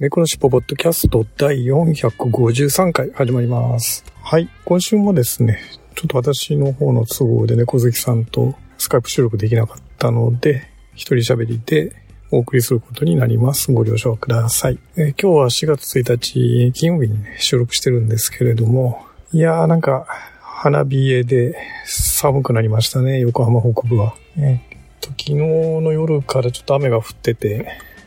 猫のしっぽポッドキャスト第453回始まります。はい。今週もですね、ちょっと私の方の都合で猫好きさんとスカイプ収録できなかったので、一人喋りでお送りすることになります。ご了承ください。えー今日は4月1日金曜日に、ね、収録してるんですけれども、いやーなんか花冷えで寒くなりましたね、横浜北部は。えーっと昨日の夜からちょっと雨が降ってて、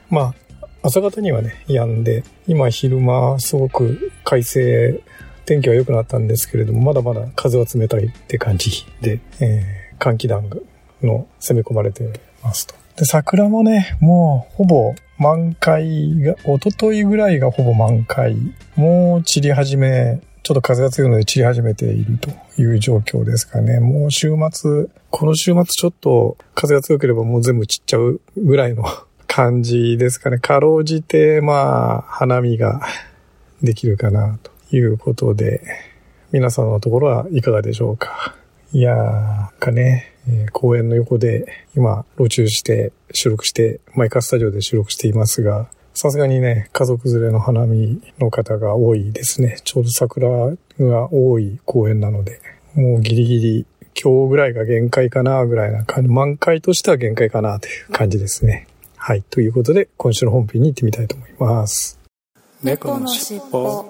まあ朝方にはね、止んで、今昼間すごく快晴、天気は良くなったんですけれども、まだまだ風は冷たいって感じで、えー寒気団の攻め込まれてますと。で、桜もね、もうほぼ満開が、一昨日ぐらいがほぼ満開。もう散り始め、ちょっと風が強いので散り始めているという状況ですかね。もう週末、この週末ちょっと風が強ければもう全部散っちゃうぐらいの感じですかね。かろうじて、まあ、花見ができるかなということで、皆さんのところはいかがでしょうか。いやー、かね、公園の横で今、路中して収録して、マイカスタジオで収録していますが、さすがにね、家族連れの花見の方が多いですね。ちょうど桜が多い公園なので、もうギリギリ今日ぐらいが限界かなぐらいな感じ、満開としては限界かなという感じですね。はい。ということで、今週の本編に行ってみたいと思います。猫のしっぽ。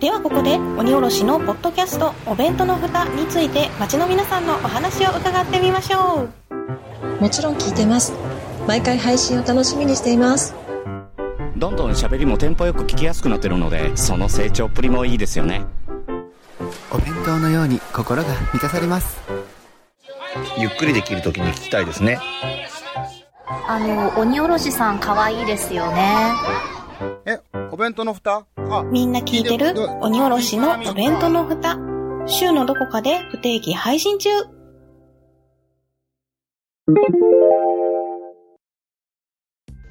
ではここで鬼おろしのポッドキャストお弁当の蓋について街の皆さんのお話を伺ってみましょう。もちろん聞いてます。毎回配信を楽しみにしています。どんどん喋りもテンポよく聞きやすくなってるのでその成長っぷりもいいですよねお弁当のように心が満たされます。ゆっくりできるときに聞きたいですね。あの、鬼おろしさん可愛いですよね。え、お弁当の蓋？あ、みんな聞いてる？鬼おろしのお弁当の蓋。週のどこかで不定期配信中。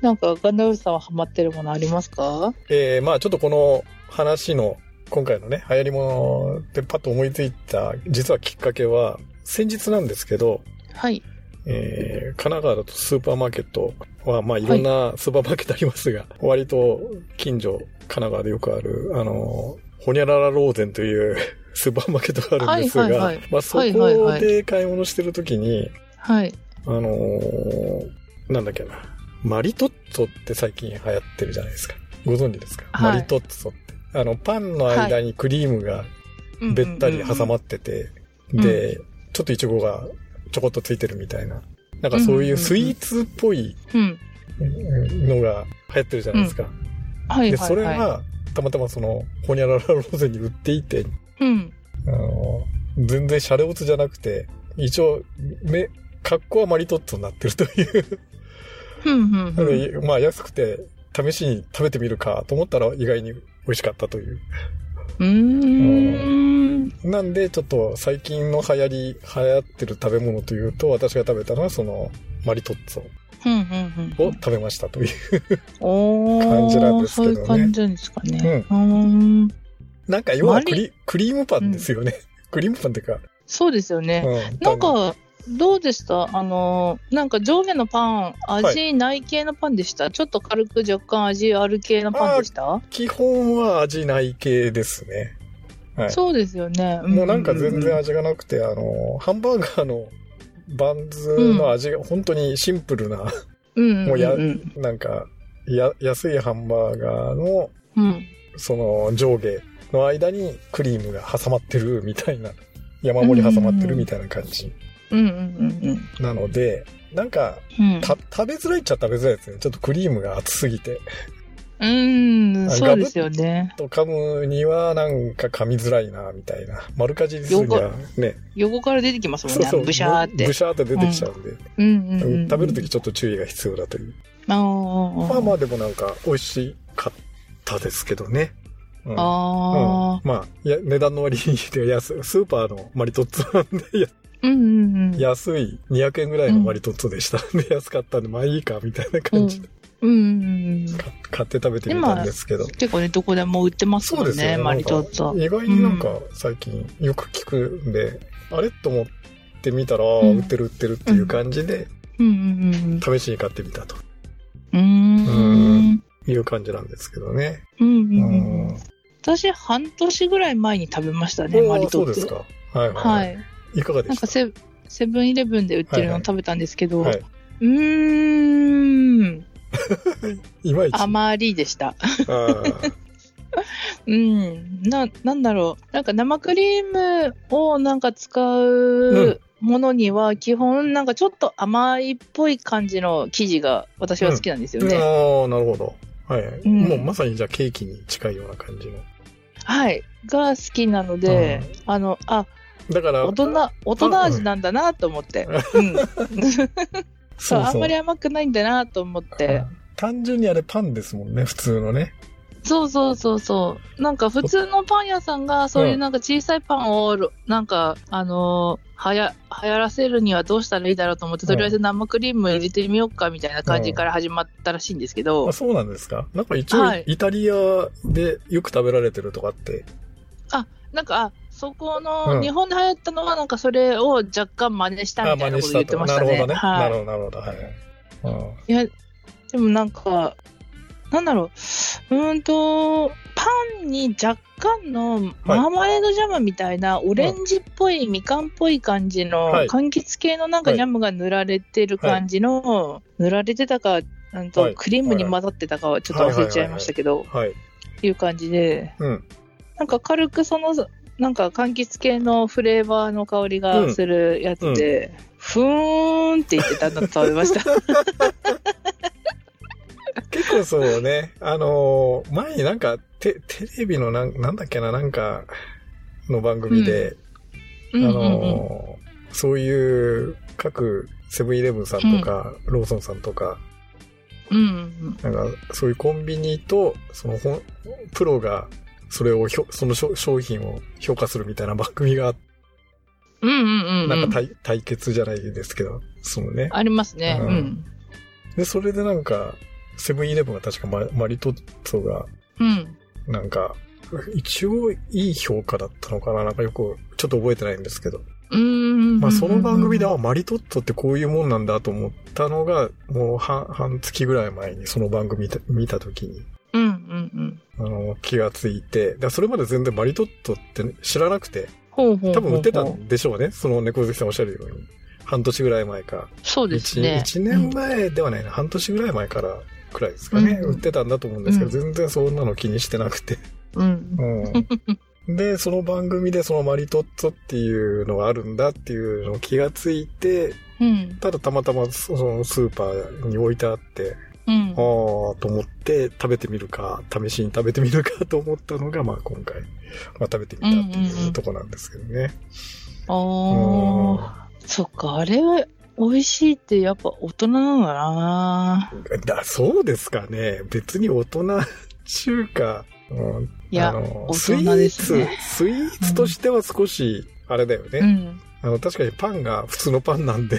なんかガンダルフさんはハマってるものありますか？えーまあちょっとこの話の今回のね、流行り物でパッと思いついた、実はきっかけは、先日なんですけど、はい。えー神奈川だとスーパーマーケットは、まあいろんなスーパーマーケットありますが、割と近所、神奈川でよくある、あの、ホニャララローゼンという スーパーマーケットがあるんですが、はいはいはいまあそはいはいはいこで買い物してるときに、はい。あのーなんだっけな、マリトッツォって最近流行ってるじゃないですか。ご存知ですか、はいマリトッツォって。あの、パンの間にクリームがべったり挟まってて、で、ちょっとイチゴがちょこっとついてるみたいな。なんかそういうスイーツっぽいうん。のが流行ってるじゃないですか。で、それが、たまたまその、ホニャララローゼに売っていて、うん。あの、全然シャレオツじゃなくて、一応、め、格好はマリトッツォになってるという。まあ安くて、試しに食べてみるかと思ったら意外に美味しかったという。うーん。なんで、ちょっと最近の流行り、流行ってる食べ物というと、私が食べたのはその、マリトッツォ。を食べましたという。感じなんですけどねそういう感じですかね。うーん。なんか要はクリクリームパンですよね。クリームパンっていうか、そうですよね。うん、なんか、どうでした？あの、なんか上下のパン、は味ない系のパンでした、ちょっと軽く若干味ある系のパンでした？基本は味ない系ですね。はい。そうですよね。もうなんか全然あ味がなくて、あの、ハンバーガーのバンズの味が本当にシンプルな、うん。もうや、なんか、や、安いハンバーガーの、うん。その上下の間にクリームが挟まってるみたいな、山盛り挟まってるみたいな感じうんうんうんなので、なんか、うん。食べづらいっちゃ食べづらいですね。ちょっとクリームが厚すぎて。うーん、そうですよね。と噛むにはなんか噛みづらいな、みたいな。丸かじりするにはね。横から出てきますもんね。そうそう。ブシャーって。ブシャーって出てきちゃうんで。うんうんうんうん食べるときちょっと注意が必要だという。あまあまあでもなんか美味しかったですけどね。うんあうんまあ、いや、値段の割にで安い、スーパーのマリトッツォなんで、やうんうんうん。安い200円ぐらいのマリトッツォでした。で、安かったんで、まあいいか、みたいな感じで、うんうんうん。買って食べてみたんですけど。結構ね、どこでも売ってますもんね、マリトッツォ。意外になんか最近よく聞くんで、あれ？と思ってみたら、うん売ってる売ってるっていう感じで、うんうん試しに買ってみたとうん。うーん。いう感じなんですけどね。うんうんううん。ん。私、半年ぐらい前に食べましたね、マリトッツォ。そうですか。はいはい。はい。いかがでした？なんかセ、セブンイレブンで売ってるのはいはい食べたんですけど、はい。うーん、いまいち。あ甘りでした。ー うん。な、なんだろう。なんか生クリームをなんか使うものには、基本なんかちょっと甘いっぽい感じの生地が私は好きなんですよね。ああ、なるほど。はいはい。うんもうまさにじゃあケーキに近いような感じの。はい。が好きなので、あの、あ、だから、大人、大人味なんだなと思って。うん。そう、あんまり甘くないんだなと思って。単純にあれパンですもんね、普通のね。そうそうそうそう。なんか普通のパン屋さんがそういうなんか小さいパンを、なんか、あのーはや、流行らせるにはどうしたらいいだろうと思って、とりあえず生クリーム入れてみようかみたいな感じから始まったらしいんですけどあ、そうなんですか？なんか一応、はいイタリアでよく食べられてるとかって。あ、なんか、あ、そこうんの、日本で流行ったのはなんかそれを若干真似したあ、みたいなこと。言ってましたね。なるほどね。なはいるほど、なるほど。はい。うんいや、でもなんか、なんだろう、うーんと、パンに若干のマーマレードジャムみたいな、オレンジっぽい、みかんっぽい感じの、はい柑橘系のなんかはいジャムが塗られてる感じの、塗られてたか、うんとはいクリームに混ざってたかはちょっと忘れちゃいましたけど、はい。いう感じで、うん。なんか軽くその、なんか柑橘系のフレーバーの香りがするやつで、ふーんって言ってだんだん食べました。結構そうね、あのー前になんか、テ、テレビのなん、なんだっけな、なんか、の番組で、うん。うんうんあのーそういう各セブンイレブンさんとか、ローソンさんとか、うんうん。なんか、そういうコンビニと、その本、プロが、それをひょ、その商商品を評価するみたいな番組があっうんうんうんうん。なんか対対決じゃないですけど、そのね。ありますね。ううんん。で、それでなんか、セブンイレブンが確かママリトッツォが、うん。なんか、一応いい評価だったのかななんかよく、ちょっと覚えてないんですけど。うん。まあその番組で、あ、マリトッツォってこういうもんなんだと思ったのが、もう半、半月ぐらい前にその番組見た見たときに、うんうんうん。あの、気がついて、だそれまで全然マリトッツォって知らなくて、ほうほうほうほう。多分売ってたんでしょうね。その猫好きさんおっしゃるように。半年ぐらい前か。そうですね。一年前ではないな、半年ぐらい前からくらいですかね、うん売ってたんだと思うんですけど、うん全然そんなの気にしてなくて。うん。うん、で、その番組でそのマリトッツォっていうのがあるんだっていうのを気がついて、うん。ただたまたまそのスーパーに置いてあって、うんああ、と思って食べてみるか、試しに食べてみるか と思ったのが、まあ今回、まあ食べてみたってうんうんいううんとこなんですけどね。ああ。そっか、あれは美味しいってやっぱ大人なんだな。だ、そうですかね。別に大人中華、うん、いやあの大スイーツ、スイーツとしては少し、あれだよね、うん。あの、確かにパンが普通のパンなんで、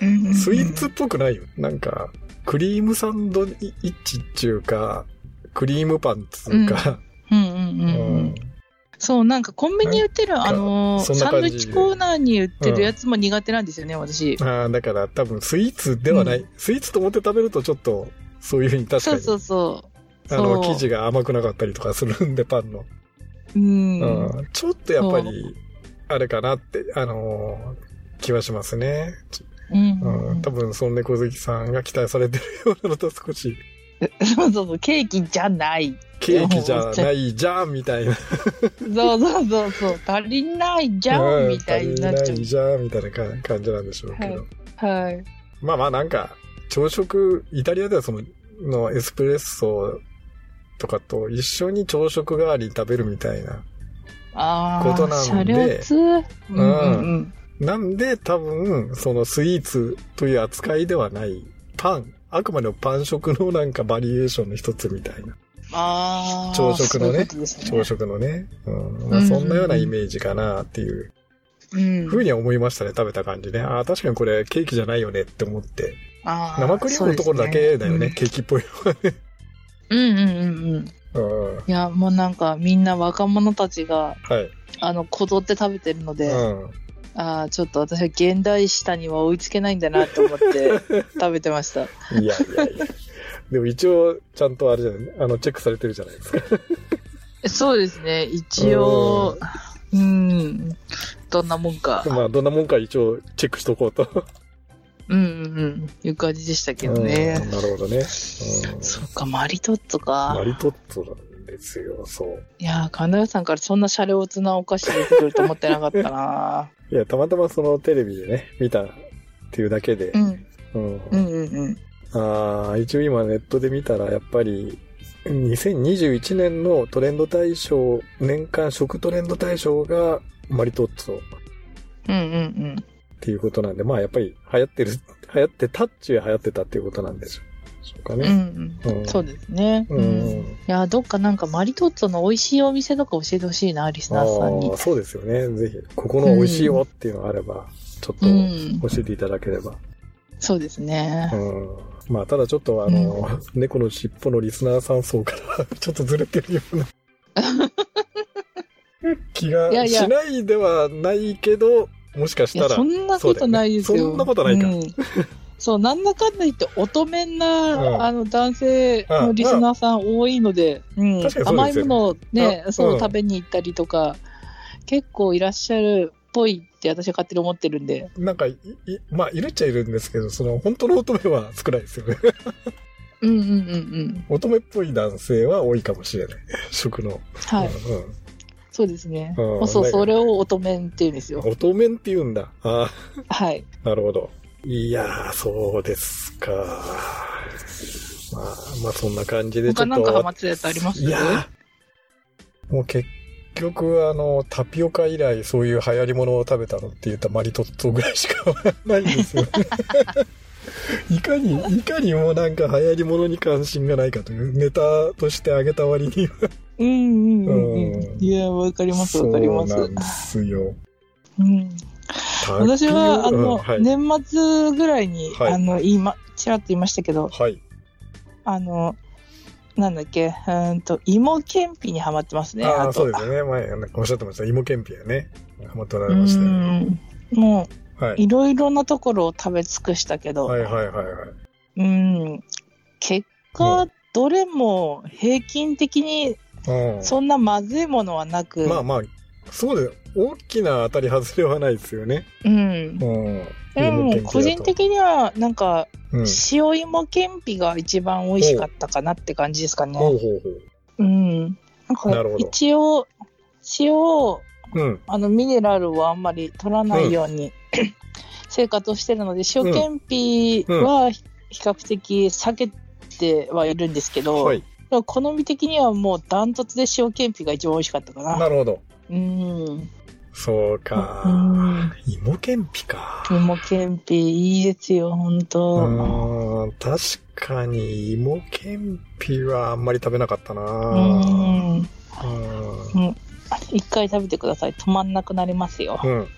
うんうんスイーツっぽくないよ。なんか、クリームサンドイッチっていうか、クリームパンっつうか、うんうんうんうん。そう、なんかコンビニに売ってる、あのサンドイッチコーナーに売ってるやつも苦手なんですよね、私。ああ、だから多分スイーツではない、うスイーツと思って食べるとちょっと、そういうふうに確かに、そうそうそう。あの、生地が甘くなかったりとかするんで、パンの。うん。うんちょっとやっぱり、あれかなって、あのー気はしますね。うんうん、多分、その猫好きさんが期待されてるようなのと少し、そうそうそう、ケーキじゃない。ケーキじゃないじゃん、みたいな。そうそうそうそう、足りないじゃうんん、みたいになっちゃ足りないじゃん、みたいなか感じなんでしょうけど。う。はい。まあまあなんか、朝食、イタリアではその、のエスプレッソとかと一緒に朝食代わりに食べるみたいな。ああ、ことなんでうんうん。なんで多分、そのスイーツという扱いではないパン、あくまでもパン食のなんかバリエーションの一つみたいな。ああ。朝食のねね朝食のね。うんまあ、そんなようなイメージかなっていううん。ふうには思いましたね、食べた感じね。ああ、確かにこれケーキじゃないよねって思って。あー生クリームのところだけだよね、ケーキっぽいのはね。うんうんうんうん。うん。いや、もうなんかみんな若者たちが、はい。あの、こぞって食べてるので、うん。ああ、ちょっと私は現代舌には追いつけないんだなと思って 食べてました。いやいやいや。でも一応、ちゃんとあれじゃない、あの、チェックされてるじゃないですか。そうですね、一応、うん、どんなもんか。まあ、どんなもんか一応チェックしとこうと。うんうんうん、いう感じでしたけどね。うんなるほどね。うん。そっか、マリトッツォか。マリトッツォなんですよ、そう。いやー、神田屋さんからそんなシャレオツなお菓子出てくると思ってなかったな いや、たまたまそのテレビでね、見たっていうだけで。うん。うん。うんうんうん。ああ、一応今ネットで見たら、やっぱり、2021年のトレンド大賞、年間食トレンド大賞がマリトッツォっうんうんうん。ていうことなんで、まあやっぱり流行ってる、流行ってたっちゅう流行ってたっていうことなんでしょうかうんね。うんうんそうですね。ううんん。いやー、どっかなんかマリトッツォの美味しいお店とか教えてほしいな、リスナーさんに。そうですよね。ぜひ、ここの美味しいよっていうのがあれば、ちょっとうん教えていただければ。そうですね。うん。まあ、ただちょっとあの、猫の尻尾のリスナーさん層から ちょっとずれてるような 気がいやいやしないではないけど、もしかしいや、たら。そんなことないですよ。そんなことないか。うんそう、なんだかんだ言って、乙女な、うんあの、男性のリスナーさん多いので、うん確かにそう甘いですよねものをねあ、そう、うん食べに行ったりとか、結構いらっしゃるっぽいって私は勝手に思ってるんで。なんかい、いまあ、いるっちゃいるんですけど、その、本当の乙女は少ないですよね。うんうんうんうん。乙女っぽい男性は多いかもしれない。食の。はい。うんそうですね。うんそう、それを乙女って言うんですよ。乙女って言うんだ。あはい。あ、なるほど。いやー、そうですか。まあ、まあ、そんな感じでちょっと。他なんかハマってたやつあります？いやーもう結局、あの、タピオカ以来そういう流行り物を食べたのって言ったらマリトッツォぐらいしかないんですよね。いかに、いかにもなんか流行り物に関心がないかというネタとしてあげた割には。うんうんうんううん。いや、わかりますわかります。そうなんですよ。うん。私は、あの、うんはい年末ぐらいに、はいあの、今、ちらっと言いましたけど、はい。あの、なんだっけ、うーんと、芋けんぴにハマってますね。ああ、とそうですよね。前、おっしゃってました。芋けんぴやね。ハマっておらうれました。もう、はい。いろいろなところを食べ尽くしたけど、はいはいはいはい。うん。結果、どれも平均的にうん。そんなまずいものはなく、まあまあ、そうだよ。大きな当たり外れはないですよね。うん。うん。でも、個人的には、なんか、うん塩芋けんぴが一番美味しかったかなって感じですかね。ほうほうほう。うん。なんか一応、塩を、うん。あの、ミネラルをあんまり取らないように、生活をしてるので、塩けんぴは比較的避けてはいるんですけど、はい。好み的にはもうダントツで塩けんぴが一番美味しかったかな。なるほど。うん。そうか。うん。芋けんぴか。芋けんぴいいですよ、ほんうん。確かに芋けんぴはあんまり食べなかったな。うん。うん。うん一回食べてください。止まんなくなりますよ。うん。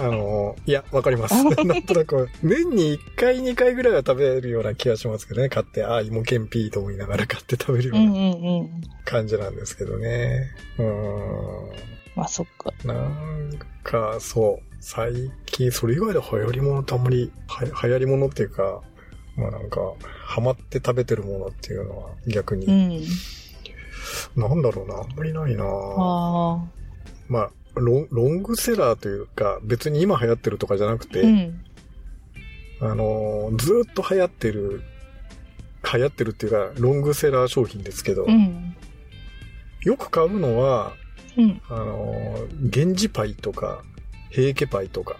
あの、いや、わかります。なんとなく、年に1回、2回ぐらいは食べるような気がしますけどね。買って、ああ、芋けんぴと思いながら買って食べるよううんなうんうん。感じなんですけどね。うーん。まあそっか。なんか、そう。最近、それ以外で流行り物ってあんまり、は流行り物っていうか、まあなんか、ハマって食べてるものっていうのは逆に、うん。なんだろうな、あんまりないなあまあロン、グセラーというか、別に今流行ってるとかじゃなくて、あ。うん。あのーずーっと流行ってる、流行ってるっていうか、ロングセラー商品ですけど、うん。よく買うのは、うん。あのー、源氏パイとか、平家パイとか、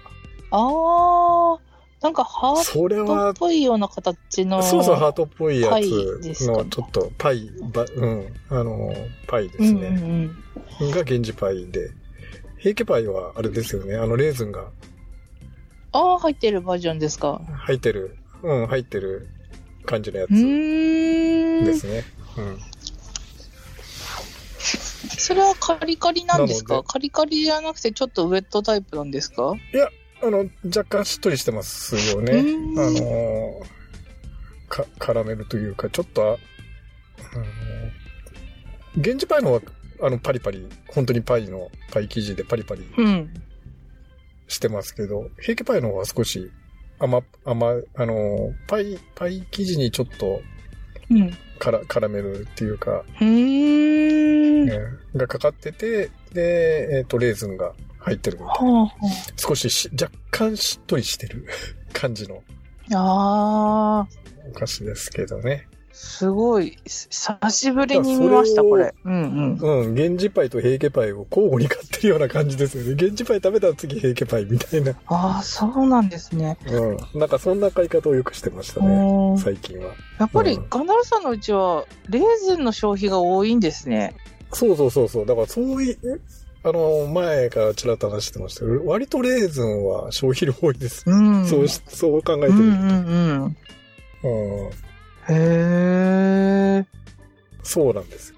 ああ。なんかハートっぽいような形の。そうそう、ハートっぽいやつの、ちょっとパイ、ばうん、あの、パイですうんうんね。うん。が源氏パイで。平家パイはあれですよね。あの、レーズンがああ、入ってるバージョンですか。入ってる、うん、入ってる感じのやつ。ですね。うん。それはカリカリなんですか？カリカリじゃなくてちょっとウェットタイプなんですか？いや、あの、若干しっとりしてますよね。うんあの、か、カラメルというか、ちょっと、ああの、源氏パイのは、あの、パリパリ、本当にパイの、パイ生地でパリパリうん。してますけど、平家パイの方は少し甘、甘、あの、パイ、パイ生地にちょっとうん。カラ、カラメルっていうか、うーん。ねがかかってて、で、えっ、と、レーズンが入ってるみたいな。は少しし若干しっとりしてる 感じのあ。ああ、お菓子ですけどね。すごい。久しぶりに見ました、これ。うんうん。うん、源氏パイと平家パイを交互に買ってるような感じですよね。源氏パイ食べたら次平家パイみたいな。ああ、そうなんですね。うん。なんかそんな買い方をよくしてましたね。最近は。やっぱりうんガナルさんのうちは、レーズンの消費が多いんですね。そうそうそうそう。だからそういう、あの、前からちらっと話してましたけど、割とレーズンは消費量多いです。うん。そうし、そう考えてる。うんうんうん。うんへえ。そうなんですよ。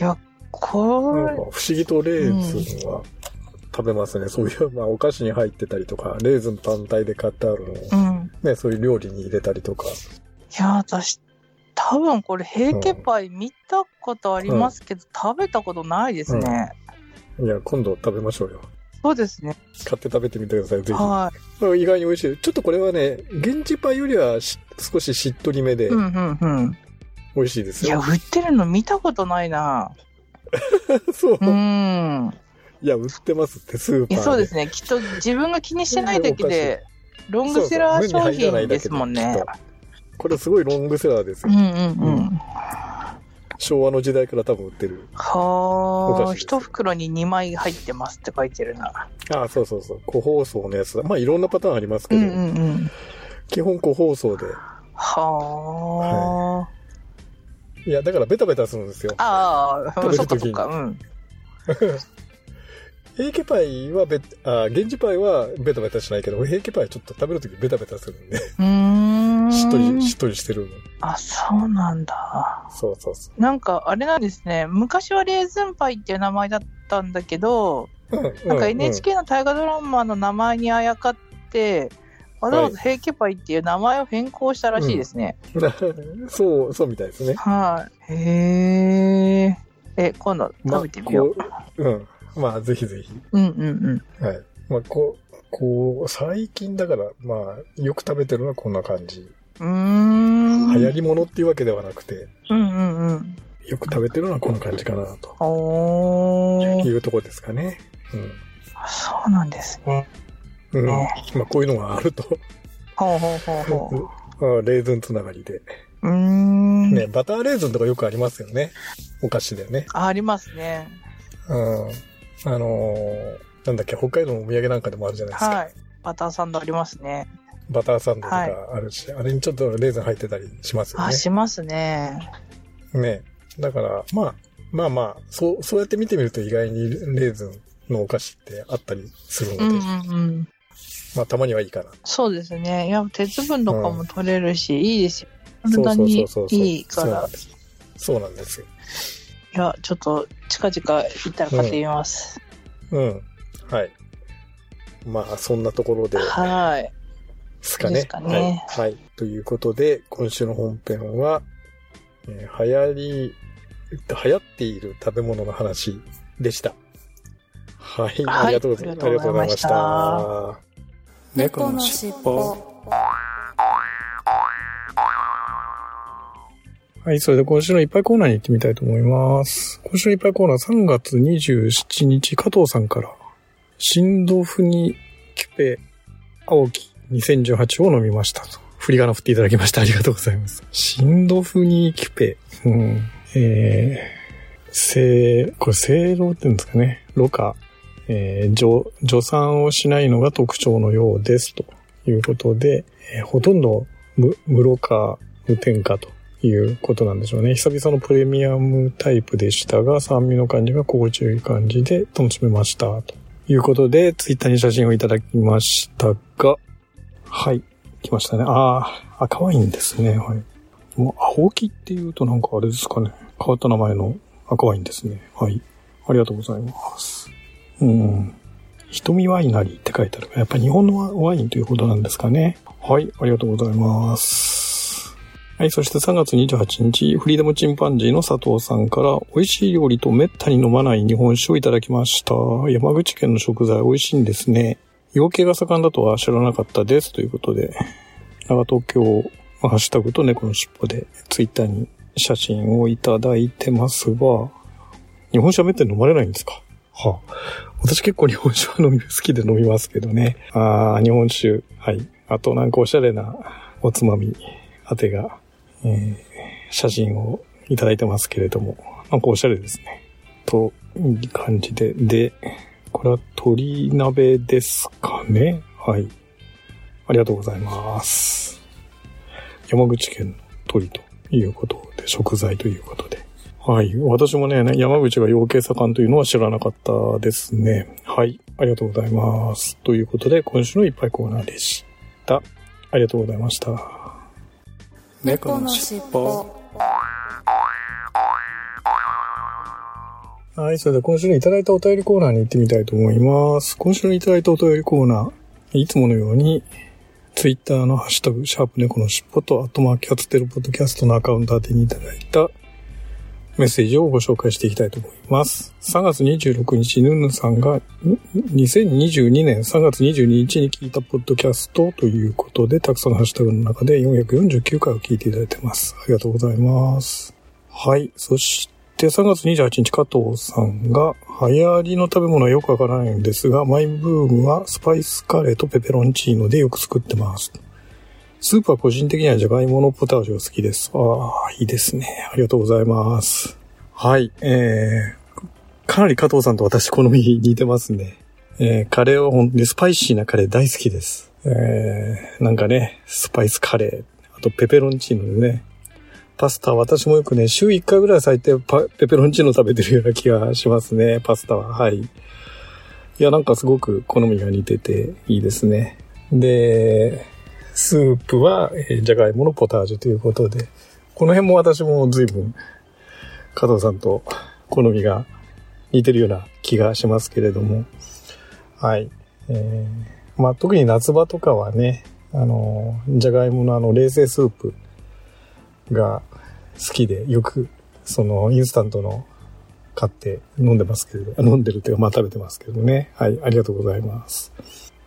いや、これなんか、不思議とレーズンは食べますね。そういう、まあ、お菓子に入ってたりとか、レーズン単体で買ってあるのを、うん。ね、そういう料理に入れたりとか。いや、私、多分これ、平家パイ見たことありますけど、食べたことないですね。いや、今度食べましょうよ。そうですね。買って食べてみてください、ぜひ。はい。意外に美味しい。ちょっとこれはね、現地パイよりはし少ししっとりめでうんうんうん。美味しいですいや、よ。売ってるの見たことないな。そう。うん。いや、売ってますって、スーパーそうですね。きっと自分が気にしてないだけで、ロングセラー商品ですもんね。これすごいロングセラーですよ。うんうんうん。昭和の時代から多分売ってる。おはあ、一袋に2枚入ってますって書いてるな。ああ、そうそうそう。個包装のやつだ。まあ、いろんなパターンありますけど、うんうんうん。基本個包装で。はあ。いや、だからベタベタするんですよ。ああ、食べる時にそっかそっか。うん。平家パイはベあ、源氏パイはベタベタしないけど、平家パイはちょっと食べるときベタベタするんで、うーん。とり、しっとりしてるの。あ、そうなんだ。そうそうそなんか、あれなんですね。昔はレーズンパイっていう名前だったんだけど、なんかう NHK の大河ドラマの名前にあやかって、わざわざ平家パイっていう名前を変更したらしいですね。うん そう、そうみたいですね。はい。へえ。え、今度食べてみよう。まあうん。まあ、ぜひぜひ。うんうんうん。はい。まあ、こう、こう、最近だから、まあ、よく食べてるのはこんな感じ。うーん。流行り物っていうわけではなくて、うんうんうん。よく食べてるのはこんな感じかな、と。いうところですかね。そうなんですね。うん。まあ、こういうのがあると、ほうほうほうほう。あレーズンつながりで。うーん。ね、バターレーズンとかよくありますよね。お菓子でね。あありますね。うん。あのーなんだっけ、北海道のお土産なんかでもあるじゃないですか。はい。バターサンドありますね。バターサンドとかあるし、あれにちょっとレーズン入ってたりしますよあ、ね。しますね。ね。だから、まあ、まあまあ、そう、そうやって見てみると意外にレーズンのお菓子ってあったりするので、うんうんうん。まあたまにはいいかな。そうですね。いや、鉄分とかも取れるし、いいですよ。体に。いいからそうなん。です。そうなんですよ。いや、ちょっと、近々行ったら買ってみます。うん。はい。まあ、そんなところで、はい。ですかね。かねはい。はい。ということで、今週の本編は、えー流行り、流行っている食べ物の話でした。はい。はいありがとうございました。ありがとうございました猫のしっぽ。はい、それで今週のいっぱいコーナーに行ってみたいと思います。今週のいっぱいコーナー3月27日、加藤さんから、新豆腐にキュペ青木2018を飲みましたと。振り仮名振っていただきました。ありがとうございます。新豆腐にキュペ。うん。えー、せこれ、正論って言うんですかね。ろ過。えー、除、除酸をしないのが特徴のようです。ということで、えー、ほとんど無無ろ過、無添加ということなんでしょうね。久々のプレミアムタイプでしたが、酸味の感じが心地よい感じで楽しめました。ということで、ツイッターに写真をいただきましたが、はい、来ましたね。ああ、赤ワインですね。はい。もう、青木っていうとなんかあれですかね。変わった名前の赤ワインですね。はい。ありがとうございます。うん。瞳ワイナリーって書いてある。やっぱ日本のワインということなんですかね。はい、ありがとうございます。はい、そして3月28日、フリーダムチンパンジーの佐藤さんから、美味しい料理とめったに飲まない日本酒をいただきました。山口県の食材美味しいんですね。養鶏が盛んだとは知らなかったです。ということで、長東京、ハッシュタグと猫の尻尾でツイッターに写真をいただいてますが、日本酒はめったに飲まれないんですか？はあ、私結構日本酒は飲み好きで飲みますけどね。ああ、日本酒。はい。あとなんかおしゃれなおつまみ、あてが、えー、写真をいただいてますけれども、なんかおしゃれですね。という感じで。で、これは鶏鍋ですかね？はい。ありがとうございます。山口県の鳥ということで、食材ということで。はい。私もね、山口が養鶏盛んというのは知らなかったですね。はい。ありがとうございます。ということで、今週のいっぱいコーナーでした。ありがとうございました。猫のしっぽ。はい。それでは今週のいただいたお便りコーナーに行ってみたいと思います。今週のいただいたお便りコーナー、いつものように、ツイッターのハッシュタグ、シャープ猫のしっぽと、アットマーキャツテルポッドキャストのアカウント宛にいただいたメッセージをご紹介していきたいと思います。3月26日、ヌンヌさんが2022年3月22日に聞いたポッドキャストということで、たくさんのハッシュタグの中で449回を聞いていただいてます。ありがとうございます。はい。そして、3月28日、加藤さんが、流行りの食べ物はよくわからないんですが、マイブームはスパイスカレーとペペロンチーノでよく作ってます。スープは個人的にはじゃがいものポタージュが好きです。ああ、いいですね。ありがとうございます。はい、えー、かなり加藤さんと私好み似てますね。えー、カレーは本当にスパイシーなカレー大好きです。えー、なんかね、スパイスカレー、あとペペロンチーノでね、パスタ、私もよくね、週1回ぐらい最低ペペロンチーノ食べてるような気がしますね、パスタは。はい。いや、なんかすごく好みが似てていいですね。で、スープは、えー、じゃがいものポタージュということで、この辺も私も随分、加藤さんと好みが似てるような気がしますけれども、はい。えー、まあ、特に夏場とかはね、あの、じゃがいものあの冷製スープが好きで、よく、その、インスタントの買って飲んでますけれど、飲んでるというか、まあ食べてますけどね。はい、ありがとうございます。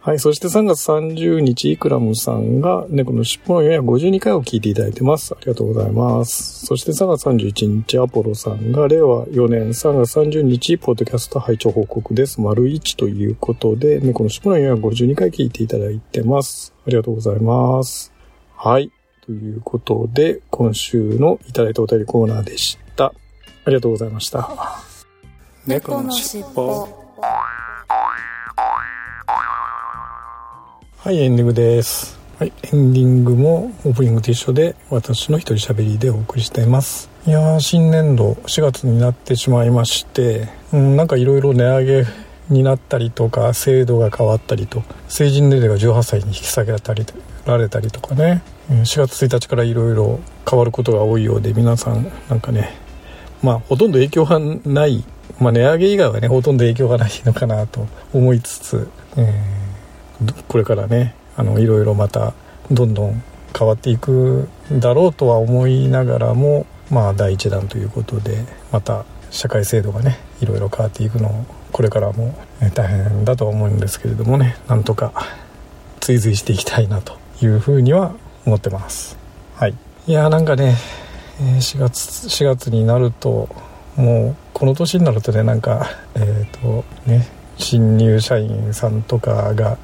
はい、そして3月30日、イクラムさんが猫の尻尾の452回を聞いていただいてます。ありがとうございます。そして3月31日、アポロさんが令和4年3月30日、ポッドキャスト拝聴報告です。丸1ということで、猫の尻尾の452回聞いていただいてます。ありがとうございます。はい。ということで、今週のいただいたお便りコーナーでした。ありがとうございました。猫のしっぽ。はい、エンディングです。はい、エンディングもオープニングと一緒で私の一人喋りでお送りしています。いやー、新年度4月になってしまいまして、うん、なんかいろいろ値上げになったりとか、制度が変わったりと、成人年齢が18歳に引き下げられたりられたりとかね、4月1日からいろいろ変わることが多いようで皆さんなんかねまあほとんど影響がない、まあ、値上げ以外はねほとんど影響がないのかなと思いつつ、えー、これからねいろいろまたどんどん変わっていくだろうとは思いながらもまあ第一弾ということでまた社会制度がねいろいろ変わっていくのをこれからも大変だとは思うんですけれどもねなんとか追随していきたいなというふうには思ってます。はい。いやーなんかね4月4月になるともうこの年になるとねなんかえっ、ー、とね新入社員さんとかが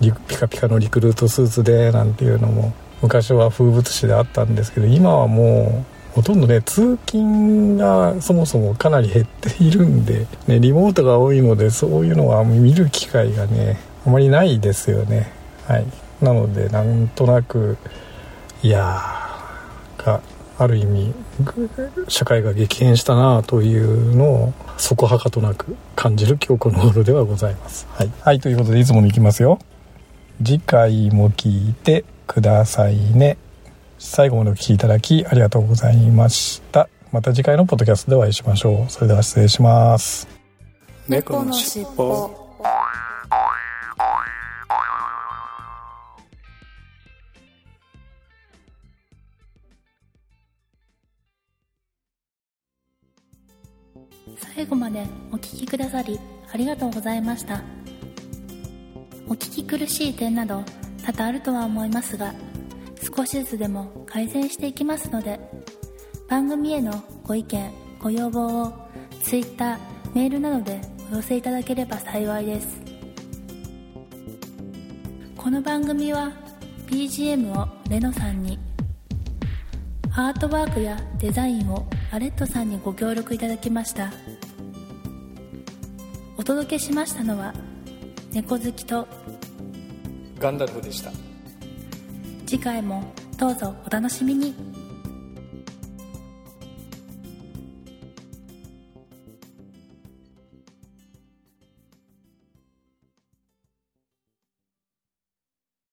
ピカピカのリクルートスーツでなんていうのも昔は風物詩であったんですけど今はもうほとんどね通勤がそもそもかなり減っているんで、ね、リモートが多いのでそういうのは見る機会がねあまりないですよね。はい。なのでなんとなくいやーがある意味社会が激変したなというのをそこはかとなく感じる今日この頃ではございます。はい、はい、ということでいつもに行きますよ。次回も聞いてくださいね。最後までお聴きいただきありがとうございました。また次回のポッドキャストでお会いしましょう。それでは失礼します。猫のしっぽ。最後までお聴きくださりありがとうございました。お聞き苦しい点など多々あるとは思いますが少しずつでも改善していきますので番組へのご意見ご要望を Twitter メールなどでお寄せいただければ幸いです。この番組は BGM をレノさんにアートワークやデザインをアレットさんにご協力いただきました。お届けしましたのは猫好きとガンダルフでした。次回もどうぞお楽しみに